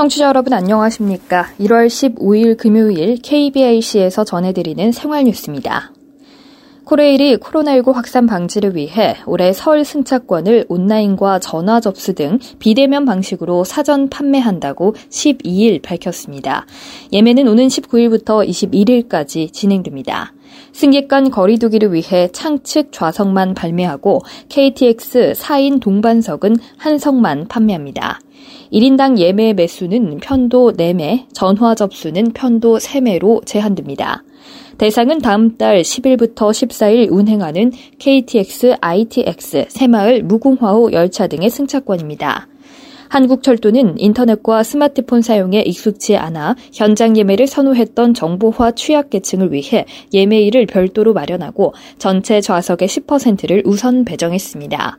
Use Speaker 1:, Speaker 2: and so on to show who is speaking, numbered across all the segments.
Speaker 1: 청취자 여러분 안녕하십니까? 1월 15일 금요일 KBIC에서 전해드리는 생활 뉴스입니다. 코레일이 코로나19 확산 방지를 위해 올해 설 승차권을 온라인과 전화 접수 등 비대면 방식으로 사전 판매한다고 12일 밝혔습니다. 예매는 오는 19일부터 21일까지 진행됩니다. 승객 간 거리두기를 위해 창측 좌석만 발매하고 KTX 4인 동반석은 한 석만 판매합니다. 1인당 예매 매수는 편도 4매, 전화 접수는 편도 3매로 제한됩니다. 대상은 다음 달 10일부터 14일 운행하는 KTX, ITX, 새마을, 무궁화호 열차 등의 승차권입니다. 한국철도는 인터넷과 스마트폰 사용에 익숙치 않아 현장 예매를 선호했던 정보화 취약계층을 위해 예매일을 별도로 마련하고 전체 좌석의 10%를 우선 배정했습니다.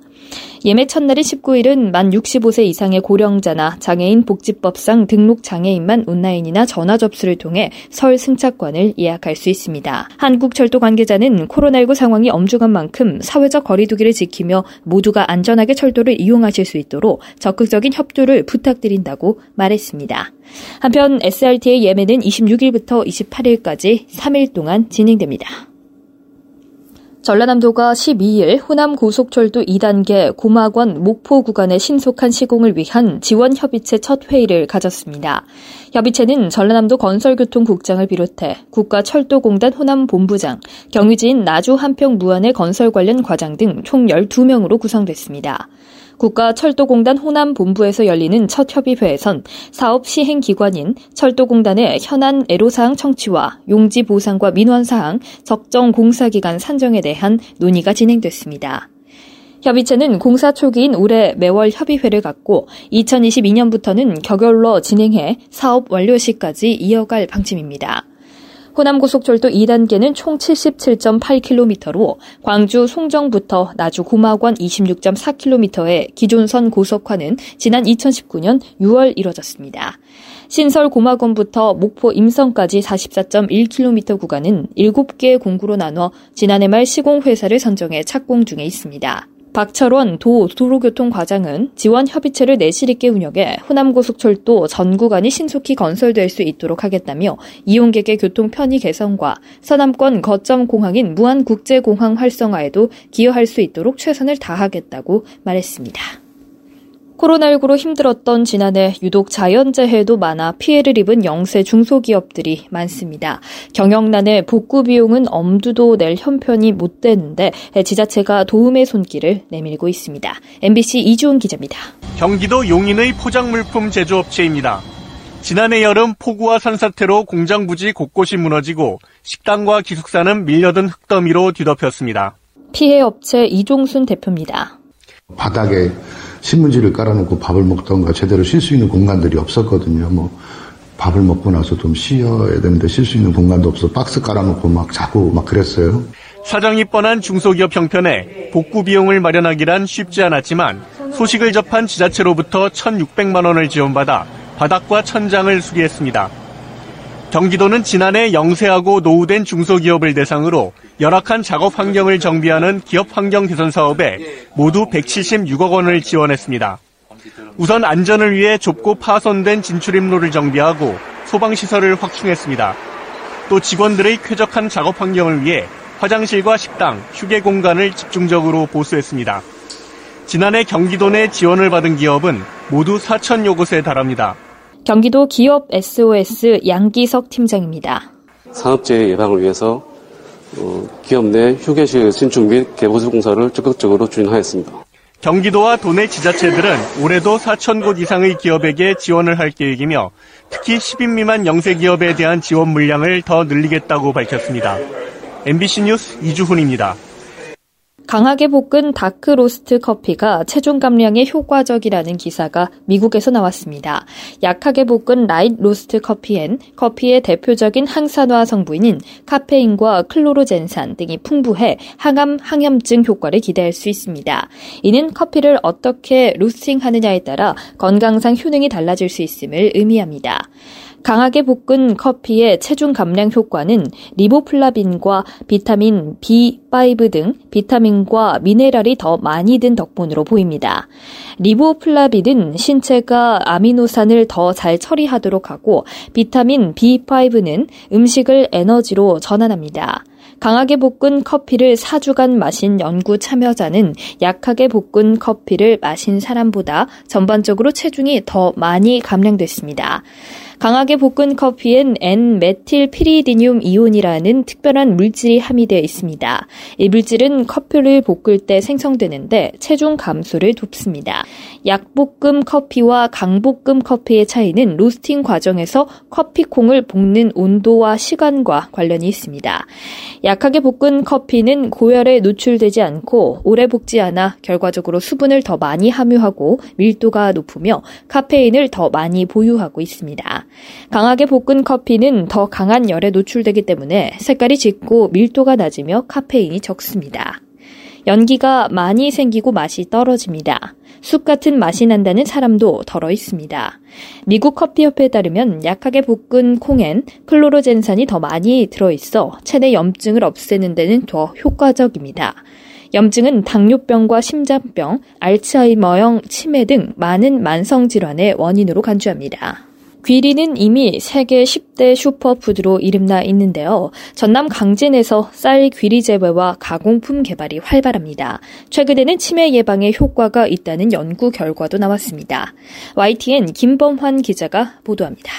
Speaker 1: 예매 첫날인 19일은 만 65세 이상의 고령자나 장애인 복지법상 등록 장애인만 온라인이나 전화 접수를 통해 설 승차권을 예약할 수 있습니다. 한국철도 관계자는 코로나19 상황이 엄중한 만큼 사회적 거리두기를 지키며 모두가 안전하게 철도를 이용하실 수 있도록 적극적인 협조를 부탁드린다고 말했습니다. 한편 SRT의 예매는 26일부터 28일까지 3일 동안 진행됩니다. 전라남도가 12일 호남 고속철도 2단계 고막원 목포 구간의 신속한 시공을 위한 지원 협의체 첫 회의를 가졌습니다. 협의체는 전라남도 건설교통국장을 비롯해 국가철도공단 호남본부장, 경유지인 나주 한평 무안의 건설 관련 과장 등 총 12명으로 구성됐습니다. 국가철도공단 호남본부에서 열리는 첫 협의회에선 사업 시행 기관인 철도공단의 현안 애로사항 청취와 용지 보상과 민원사항, 적정 공사기간 산정에 대한 논의가 진행됐습니다. 협의체는 공사 초기인 올해 매월 협의회를 갖고 2022년부터는 격열로 진행해 사업 완료 시까지 이어갈 방침입니다. 호남고속철도 2단계는 총 77.8km로 광주 송정부터 나주 고막원 26.4km의 기존선 고속화는 지난 2019년 6월 이뤄졌습니다. 신설 고막원부터 목포 임성까지 44.1km 구간은 7개 공구로 나눠 지난해 말 시공회사를 선정해 착공 중에 있습니다. 박철원 도 도로교통과장은 지원 협의체를 내실 있게 운영해 호남고속철도 전 구간이 신속히 건설될 수 있도록 하겠다며 이용객의 교통 편의 개선과 서남권 거점 공항인 무안국제공항 활성화에도 기여할 수 있도록 최선을 다하겠다고 말했습니다. 코로나19로 힘들었던 지난해 유독 자연재해도 많아 피해를 입은 영세 중소기업들이 많습니다. 경영난에 복구 비용은 엄두도 낼 형편이 못 되는데 지자체가 도움의 손길을 내밀고 있습니다. MBC 이주은 기자입니다.
Speaker 2: 경기도 용인의 포장물품 제조업체입니다. 지난해 여름 폭우와 산사태로 공장 부지 곳곳이 무너지고 식당과 기숙사는 밀려든 흙더미로 뒤덮였습니다.
Speaker 1: 피해 업체 이종순 대표입니다.
Speaker 3: 바닥에 신문지를 깔아놓고 밥을 먹던가 제대로 쉴 수 있는 공간들이 없었거든요. 뭐 밥을 먹고 나서 좀 쉬어야 되는데 쉴 수 있는 공간도 없어 박스 깔아놓고 막 자고 막 그랬어요.
Speaker 2: 사정이 뻔한 중소기업 형편에 복구 비용을 마련하기란 쉽지 않았지만 소식을 접한 지자체로부터 1,600만 원을 지원받아 바닥과 천장을 수리했습니다. 경기도는 지난해 영세하고 노후된 중소기업을 대상으로 열악한 작업 환경을 정비하는 기업 환경 개선 사업에 모두 176억 원을 지원했습니다. 우선 안전을 위해 좁고 파손된 진출입로를 정비하고 소방시설을 확충했습니다. 또 직원들의 쾌적한 작업 환경을 위해 화장실과 식당, 휴게 공간을 집중적으로 보수했습니다. 지난해 경기도 내 지원을 받은 기업은 모두 4천여 곳에 달합니다.
Speaker 1: 경기도 기업 SOS 양기석 팀장입니다.
Speaker 4: 산업재해 예방을 위해서 어, 기업 내 휴게실 신축 및 개보수 공사를 적극적으로 추진하였습니다.
Speaker 2: 경기도와 도내 지자체들은 올해도 4천 곳 이상의 기업에게 지원을 할 계획이며 특히 10인 미만 영세 기업에 대한 지원 물량을 더 늘리겠다고 밝혔습니다. MBC 뉴스 이주훈입니다.
Speaker 1: 강하게 볶은 dark roast 커피가 체중 감량에 효과적이라는 기사가 미국에서 나왔습니다. 약하게 볶은 light roast 커피엔 커피의 대표적인 항산화 성분인 카페인과 클로로젠산 등이 풍부해 항암, 항염증 효과를 기대할 수 있습니다. 이는 커피를 어떻게 로스팅하느냐에 따라 건강상 효능이 달라질 수 있음을 의미합니다. 강하게 볶은 커피의 체중 감량 효과는 리보플라빈과 비타민 B5 등 비타민과 미네랄이 더 많이 든 덕분으로 보입니다. 리보플라빈은 신체가 아미노산을 더 잘 처리하도록 하고 비타민 B5는 음식을 에너지로 전환합니다. 강하게 볶은 커피를 4주간 마신 연구 참여자는 약하게 볶은 커피를 마신 사람보다 전반적으로 체중이 더 많이 감량됐습니다. 강하게 볶은 커피엔 N-메틸피리디늄 이온이라는 특별한 물질이 함유되어 있습니다. 이 물질은 커피를 볶을 때 생성되는데 체중 감소를 돕습니다. 약볶음 커피와 강볶음 커피의 차이는 로스팅 과정에서 커피콩을 볶는 온도와 시간과 관련이 있습니다. 약하게 볶은 커피는 고열에 노출되지 않고 오래 볶지 않아 결과적으로 수분을 더 많이 함유하고 밀도가 높으며 카페인을 더 많이 보유하고 있습니다. 강하게 볶은 커피는 더 강한 열에 노출되기 때문에 색깔이 짙고 밀도가 낮으며 카페인이 적습니다. 연기가 많이 생기고 맛이 떨어집니다. 쑥 같은 맛이 난다는 사람도 덜어 있습니다. 미국 커피협회에 따르면 약하게 볶은 콩엔 클로로젠산이 더 많이 들어있어 체내 염증을 없애는 데는 더 효과적입니다. 염증은 당뇨병과 심장병, 알츠하이머형 치매 등 많은 만성 질환의 원인으로 간주합니다. 귀리는 이미 세계 10대 슈퍼푸드로 이름나 있는데요. 전남 강진에서 쌀 귀리 재배와 가공품 개발이 활발합니다. 최근에는 치매 예방에 효과가 있다는 연구 결과도 나왔습니다. YTN 김범환 기자가 보도합니다.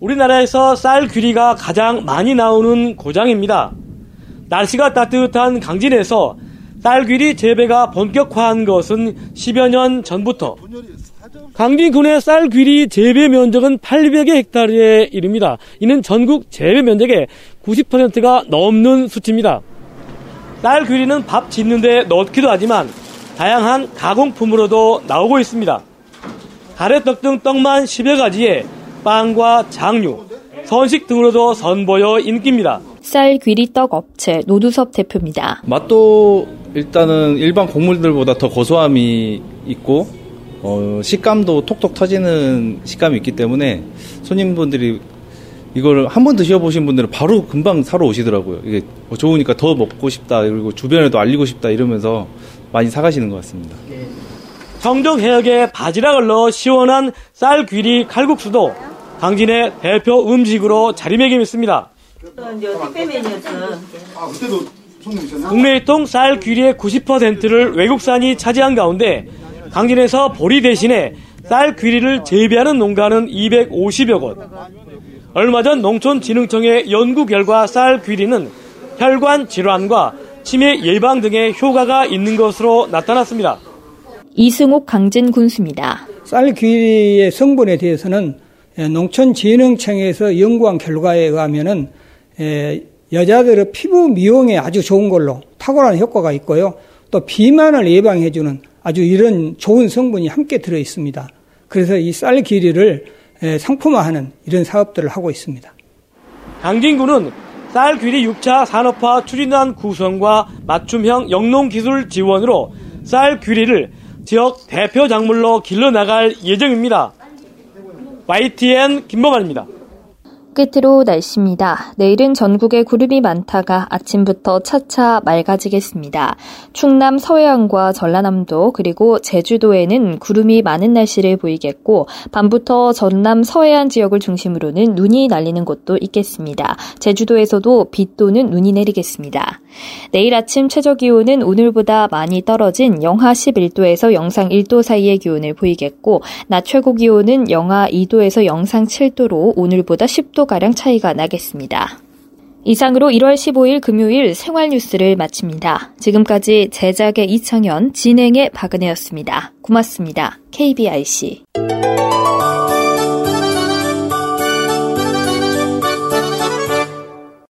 Speaker 5: 우리나라에서 쌀 귀리가 가장 많이 나오는 고장입니다. 날씨가 따뜻한 강진에서 쌀 귀리 재배가 본격화한 것은 10여 년 전부터 강진군의 쌀 귀리 재배 면적은 800여 헥타르에 이릅니다. 이는 전국 재배 면적의 90%가 넘는 수치입니다. 쌀 귀리는 밥 짓는데 넣기도 하지만 다양한 가공품으로도 나오고 있습니다. 가래떡 등 떡만 10여 가지에 빵과 장류, 선식 등으로도 선보여 인기입니다.
Speaker 1: 쌀 귀리 떡 업체 노두섭 대표입니다.
Speaker 6: 맛도 일단은 일반 곡물들보다 더 고소함이 있고 어, 식감도 톡톡 터지는 식감이 있기 때문에 손님분들이 이걸 한 번 드셔보신 분들은 바로 금방 사러 오시더라고요. 이게 좋으니까 더 먹고 싶다, 그리고 주변에도 알리고 싶다 이러면서 많이 사가시는 것 같습니다.
Speaker 5: 청정 해역에 바지락을 넣어 시원한 쌀 귀리 칼국수도 강진의 대표 음식으로 자리매김했습니다. 국내 유통 쌀 귀리의 90%를 외국산이 차지한 가운데 강진에서 보리 대신에 쌀 귀리를 재배하는 농가는 250여 곳. 얼마 전 농촌진흥청의 연구 결과 쌀 귀리는 혈관 질환과 치매 예방 등의 효과가 있는 것으로 나타났습니다.
Speaker 1: 이승옥 강진 군수입니다.
Speaker 7: 쌀 귀리의 성분에 대해서는 농촌진흥청에서 연구한 결과에 의하면은 여자들의 피부 미용에 아주 좋은 걸로 탁월한 효과가 있고요. 또 비만을 예방해주는 아주 이런 좋은 성분이 함께 들어 있습니다. 그래서 이 쌀 기리를 상품화하는 이런 사업들을 하고 있습니다.
Speaker 5: 강진구는 쌀 귀리 6차 산업화 추진단 구성과 맞춤형 영농 기술 지원으로 쌀 귀리를 지역 대표 작물로 길러나갈 예정입니다. YTN 김범환입니다.
Speaker 1: 끝으로 날씨입니다. 내일은 전국에 구름이 많다가 아침부터 차차 맑아지겠습니다. 충남 서해안과 전라남도 그리고 제주도에는 구름이 많은 날씨를 보이겠고 밤부터 전남 서해안 지역을 중심으로는 눈이 날리는 곳도 있겠습니다. 제주도에서도 비 또는 눈이 내리겠습니다. 내일 아침 최저 기온은 오늘보다 많이 떨어진 영하 11도에서 영상 1도 사이의 기온을 보이겠고 낮 최고 기온은 영하 2도에서 영상 7도로 오늘보다 10도 정도가량 차이가 나겠습니다. 이상으로 1월 15일 금요일 생활 뉴스를 마칩니다. 지금까지 제작의 이창현, 진행의 박은혜였습니다. 고맙습니다. KBIC.